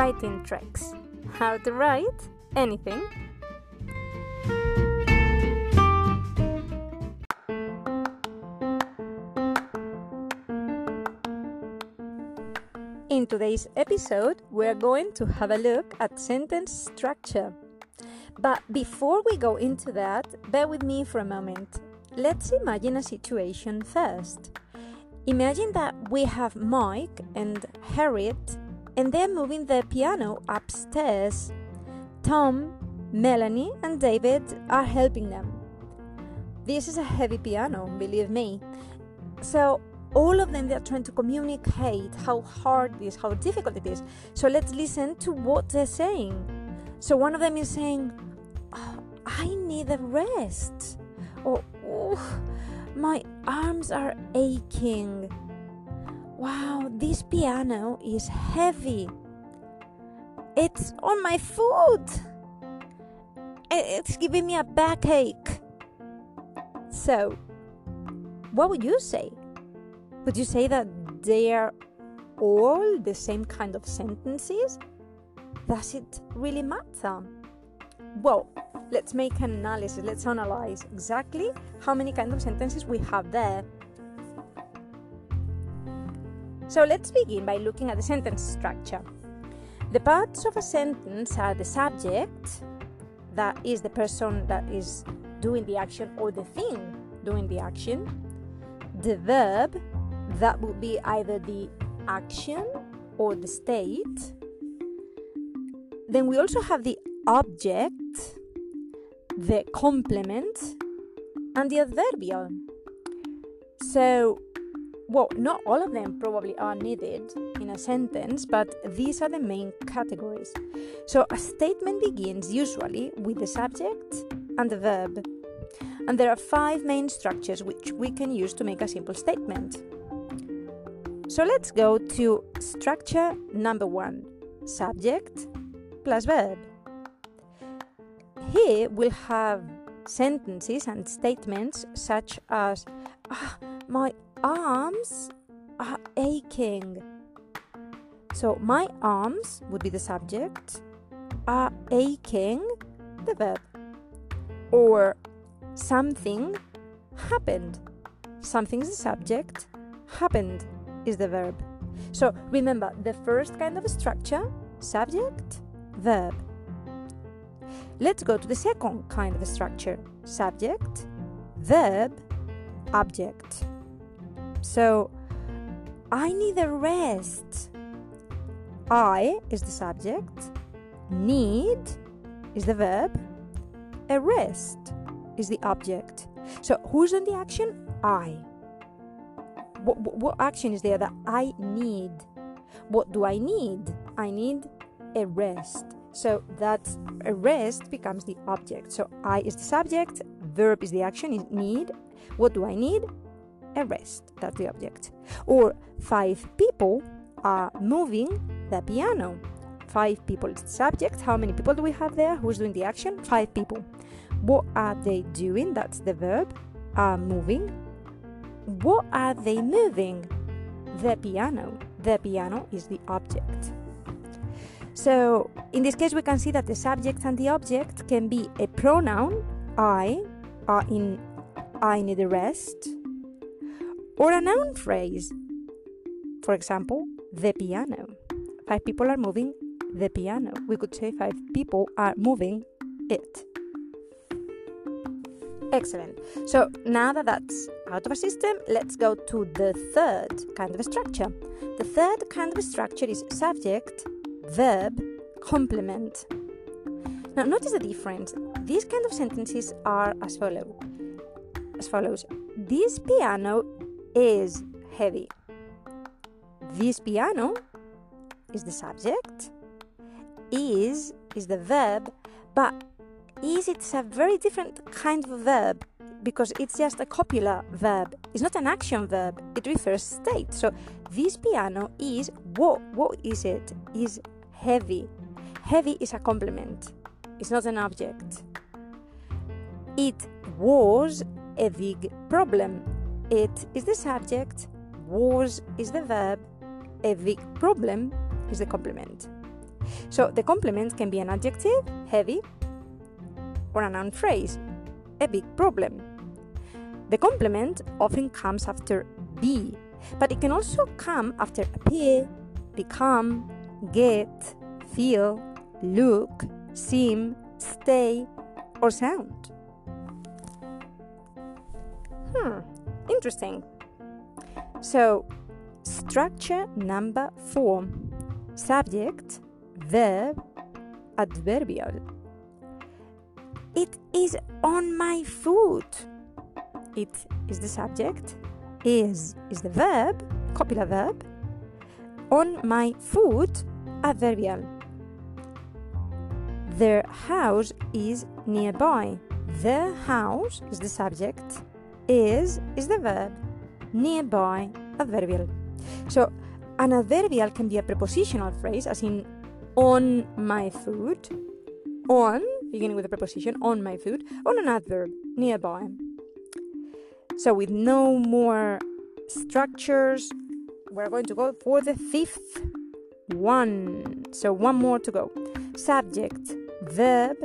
writing tricks. How to write anything. In today's episode, we're going to have a look at sentence structure. But before we go into that, bear with me for a moment. Let's imagine a situation first. Imagine that we have Mike and Harriet and they're moving the piano upstairs. Tom, Melanie, and David are helping them. This is a heavy piano, believe me. So all of them they are trying to communicate how hard it is, how difficult it is. So let's listen to what they're saying. So one of them is saying, oh, "I need a rest," or oh, "My arms are aching." Wow, this piano is heavy. It's on my foot. It's giving me a backache. So, what would you say? Would you say that they are all the same kind of sentences? Does it really matter? Well, let's make an analysis. Let's analyze exactly how many kind of sentences we have there. So let's begin by looking at the sentence structure. The parts of a sentence are the subject, that is the person that is doing the action or the thing doing the action, the verb, that would be either the action or the state. Then we also have the object, the complement, and the adverbial. So, well, not all of them probably are needed in a sentence, but these are the main categories. So, a statement begins usually with the subject and the verb. And there are five main structures which we can use to make a simple statement. So let's go to structure number one subject plus verb. Here we'll have sentences and statements such as ah, My arms are aching. So, my arms would be the subject, are aching, the verb. Or something happened. Something's the subject, happened is the verb. So remember the first kind of structure subject, verb. Let's go to the second kind of structure subject, verb, object. So I need a rest. I is the subject, need is the verb, a rest is the object. So who's on the action? I what, what action is there that I need? What do I need? I need a rest. So that a rest becomes the object. So I is the subject, verb is the action, need. What do I need? A rest. That's the object. Or five people are moving the piano. Five people is the subject. How many people do we have there? Who's doing the action? Five people. What are they doing? That's the verb. Are moving what are they moving? The piano. The piano is the object. So, in this case, we can see that the subject and the object can be a pronoun, I, are in I need a rest, or a noun phrase. For example, the piano. Five people are moving the piano. We could say five people are moving it. Excellent. So now that that's out of our system, let's go to the third kind of structure. The third kind of structure is subject, verb, complement. Now notice the difference. These kind of sentences are as follow. As follows. This piano is heavy. This piano is the subject. Is is the verb, but is it's a very different kind of verb because it's just a copular verb. It's not an action verb. It refers state. So this piano is what? What is it? Is heavy. Heavy is a complement. It's not an object. It was a big problem. It is the subject. Was is the verb. A big problem is the complement. So the complement can be an adjective, heavy, or a noun phrase, a big problem. The complement often comes after be, but it can also come after appear, become, get, feel, look, seem, stay, or sound. Interesting. So, structure number four subject, verb, adverbial. It is on my foot. It is the subject, is is the verb, copula verb. On my foot, adverbial. Their house is nearby. The house is the subject, is is the verb, nearby, adverbial. So an adverbial can be a prepositional phrase, as in on my foot, on, beginning with a preposition, on my foot, on an adverb, nearby. So, with no more structures, we're going to go for the fifth one. So, one more to go. Subject, verb,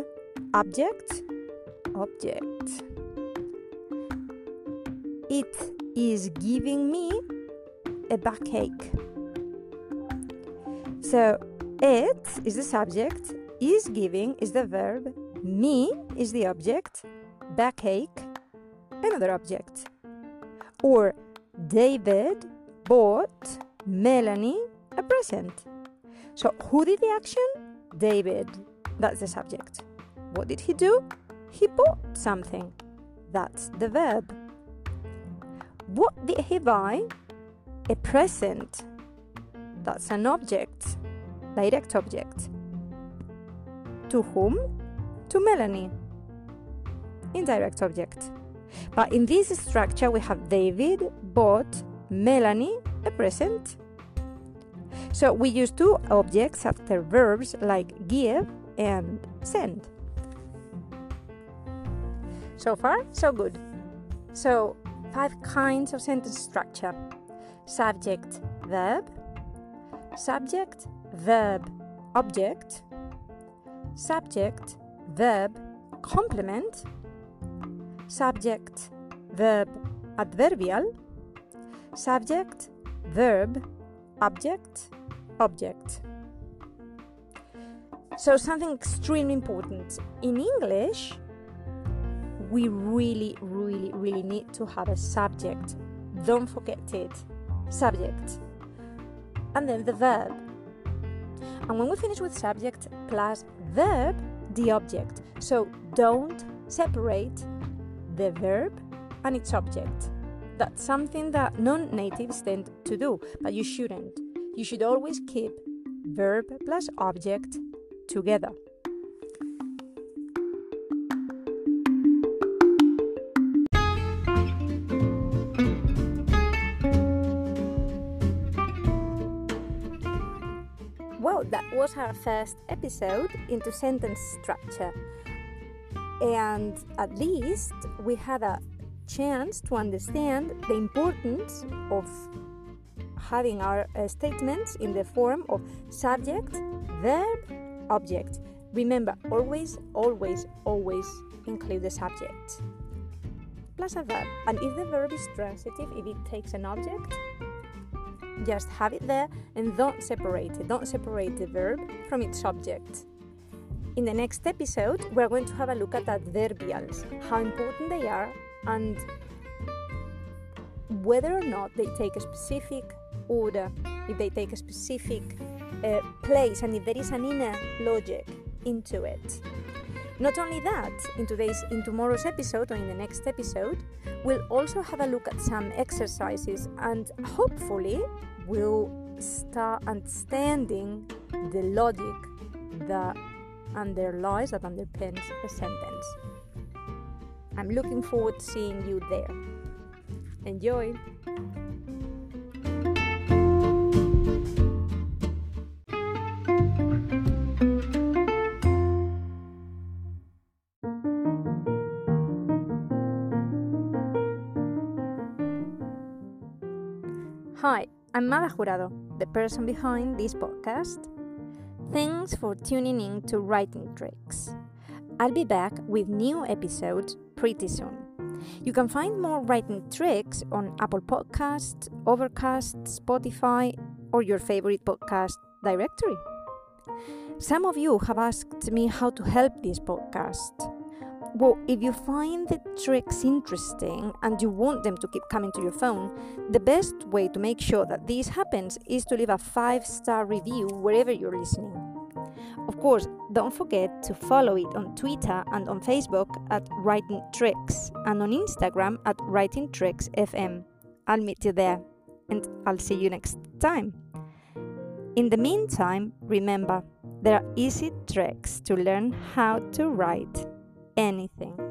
object, object. It is giving me a backache. So, it is the subject, is giving is the verb, me is the object, backache, another object. Or David bought Melanie a present. So, who did the action? David. That's the subject. What did he do? He bought something. That's the verb. What did he buy? A present. That's an object, direct object. To whom? To Melanie. Indirect object. But in this structure, we have David bought Melanie a present. So we use two objects after verbs like give and send. So far, so good. So, five kinds of sentence structure. Subject, verb, subject, verb, object, subject, verb, complement, subject, verb, adverbial, subject, verb, object, object. So, something extremely important. In English, we really, really, really need to have a subject. Don't forget it. Subject. And then the verb. And when we finish with subject plus verb, the object. So don't separate the verb and its object. That's something that non natives tend to do, but you shouldn't. You should always keep verb plus object together. Was our first episode into sentence structure. And at least we had a chance to understand the importance of having our uh, statements in the form of subject, verb, object. Remember, always, always, always include the subject plus a verb. And if the verb is transitive, if it takes an object, just have it there and don't separate it. Don't separate the verb from its subject. In the next episode, we're going to have a look at adverbials, how important they are, and whether or not they take a specific order, if they take a specific uh, place, and if there is an inner logic into it. Not only that, in today's in tomorrow's episode or in the next episode, we'll also have a look at some exercises and hopefully we'll start understanding the logic that underlies that underpins a sentence. I'm looking forward to seeing you there. Enjoy! Hi, I'm Mara Jurado, the person behind this podcast. Thanks for tuning in to Writing Tricks. I'll be back with new episodes pretty soon. You can find more writing tricks on Apple Podcasts, Overcast, Spotify, or your favorite podcast directory. Some of you have asked me how to help this podcast. Well, if you find the tricks interesting and you want them to keep coming to your phone, the best way to make sure that this happens is to leave a five star review wherever you're listening. Of course, don't forget to follow it on Twitter and on Facebook at Writing Tricks and on Instagram at Writing Tricks FM. I'll meet you there and I'll see you next time. In the meantime, remember, there are easy tricks to learn how to write anything.